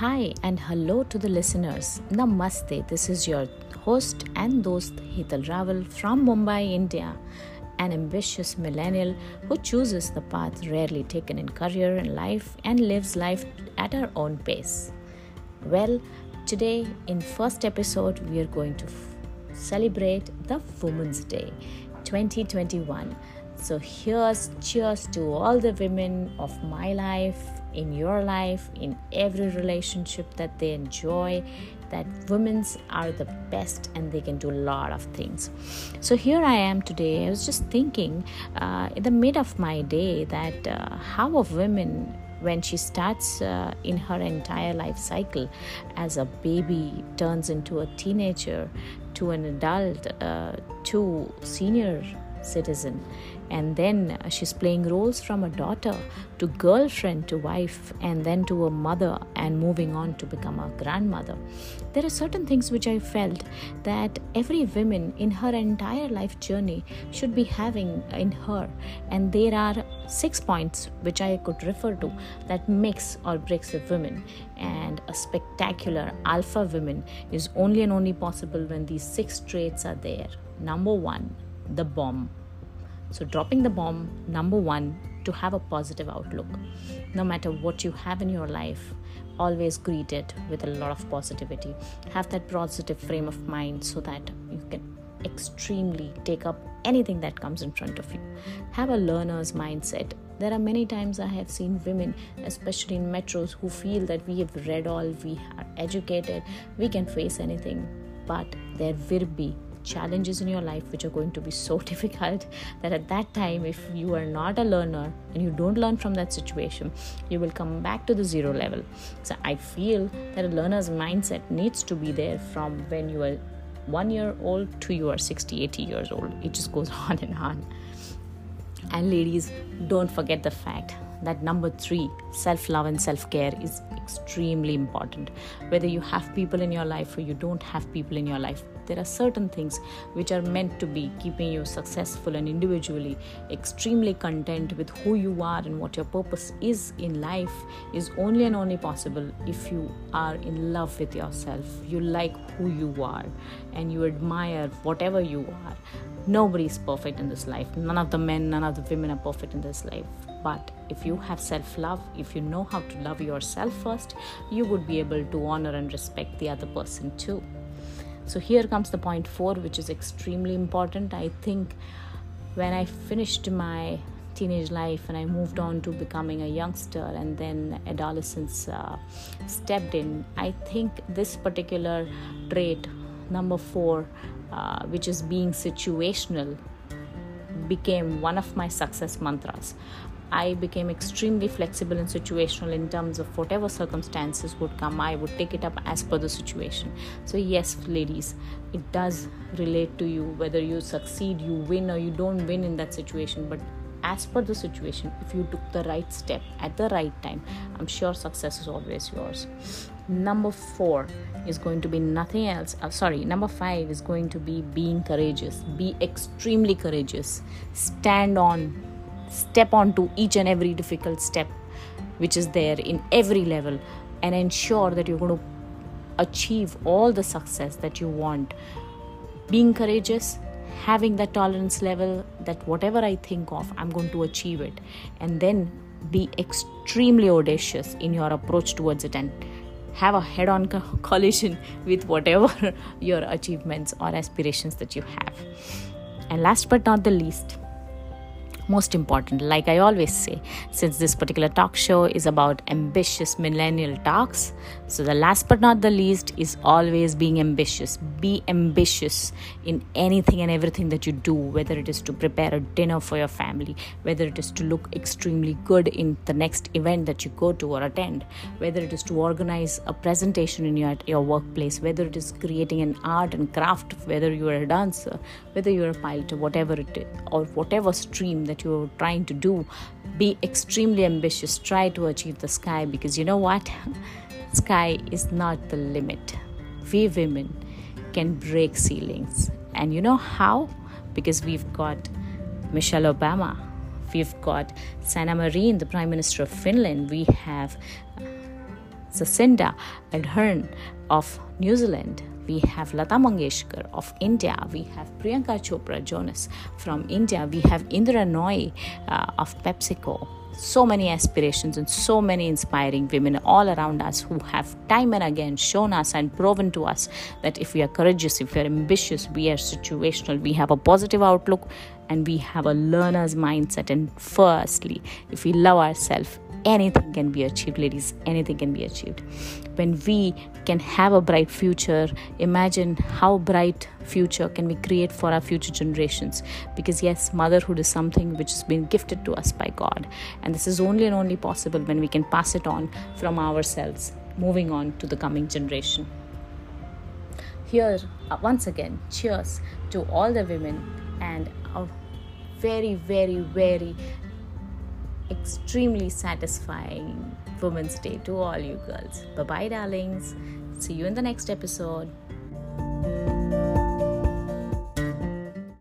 Hi and hello to the listeners. Namaste. This is your host and dost Hetal Rawal from Mumbai, India, an ambitious millennial who chooses the path rarely taken in career and life and lives life at her own pace. Well, today in first episode we are going to f- celebrate the Women's Day 2021. So here's cheers to all the women of my life in your life, in every relationship that they enjoy, that women's are the best and they can do a lot of things. So here I am today. I was just thinking uh, in the mid of my day that uh, how of women when she starts uh, in her entire life cycle as a baby turns into a teenager to an adult uh, to senior citizen. And then uh, she's playing roles from a daughter to girlfriend to wife and then to a mother and moving on to become a grandmother. There are certain things which i felt that every woman in her entire life journey should be having in her. And there are six points which i could refer to that makes or breaks a woman. And a spectacular alpha woman is only and only possible when these six traits are there. Number 1 the bomb so, dropping the bomb, number one, to have a positive outlook. No matter what you have in your life, always greet it with a lot of positivity. Have that positive frame of mind so that you can extremely take up anything that comes in front of you. Have a learner's mindset. There are many times I have seen women, especially in metros, who feel that we have read all, we are educated, we can face anything. But there will be challenges in your life which are going to be so difficult that at that time if you are not a learner and you don't learn from that situation you will come back to the zero level. So i feel that a learner's mindset needs to be there from when you are one year old to you are 60 80 years old. It just goes on and on. And ladies don't forget the fact that number three self love and self care is extremely important. Whether you have people in your life or you don't have people in your life there are certain things which are meant to be keeping you successful and individually extremely content with who you are and what your purpose is in life is only and only possible if you are in love with yourself. You like who you are and you admire whatever you are. Nobody is perfect in this life. None of the men none of the women are perfect in this life. But if you have self love, if you know how to love yourself first, you would be able to honor and respect the other person too. So, here comes the point four, which is extremely important. I think when I finished my teenage life and I moved on to becoming a youngster and then adolescence uh, stepped in, I think this particular trait, number four, uh, which is being situational, became one of my success mantras. I became extremely flexible and situational in terms of whatever circumstances would come, I would take it up as per the situation. So, yes, ladies, it does relate to you whether you succeed, you win, or you don't win in that situation. But as per the situation, if you took the right step at the right time, I'm sure success is always yours. Number four is going to be nothing else. Uh, sorry, number five is going to be being courageous. Be extremely courageous. Stand on step onto each and every difficult step which is there in every level and ensure that you're going to achieve all the success that you want. Being courageous having that tolerance level that whatever i think of i'm going to achieve it. And then be extremely audacious in your approach towards it and have a head on collision with whatever your achievements or aspirations that you have. And last but not the least most important, like I always say, since this particular talk show is about ambitious millennial talks. So, the last but not the least is always being ambitious. Be ambitious in anything and everything that you do, whether it is to prepare a dinner for your family, whether it is to look extremely good in the next event that you go to or attend, whether it is to organize a presentation in your, your workplace, whether it is creating an art and craft, whether you are a dancer, whether you're a pilot, whatever it is, or whatever stream that that you're trying to do, be extremely ambitious. Try to achieve the sky because you know what? sky is not the limit. We women can break ceilings. And you know how? Because we've got Michelle Obama, we've got Sanna Marin, the Prime Minister of Finland, we have Jacinda Ardern of New Zealand. We have Lata Mangeshkar of India. We have Priyanka Chopra Jonas from India. We have Indra Nooyi uh, of PepsiCo so many aspirations and so many inspiring women all around us who have time and again shown us and proven to us that if we are courageous, if we are ambitious, we are situational, we have a positive outlook, and we have a learner's mindset. And firstly, if we love ourselves, anything can be achieved, ladies, anything can be achieved. When we can have a bright future, imagine how bright future can we create for our future generations. Because yes motherhood is something which has been gifted to us by god. And this is only and only possible when we can pass it on from ourselves. Moving on to the coming generation. Here uh, once again cheers to all the women and a very very very extremely satisfying women's day to all you girls. Bye bye darlings. See you in the next episode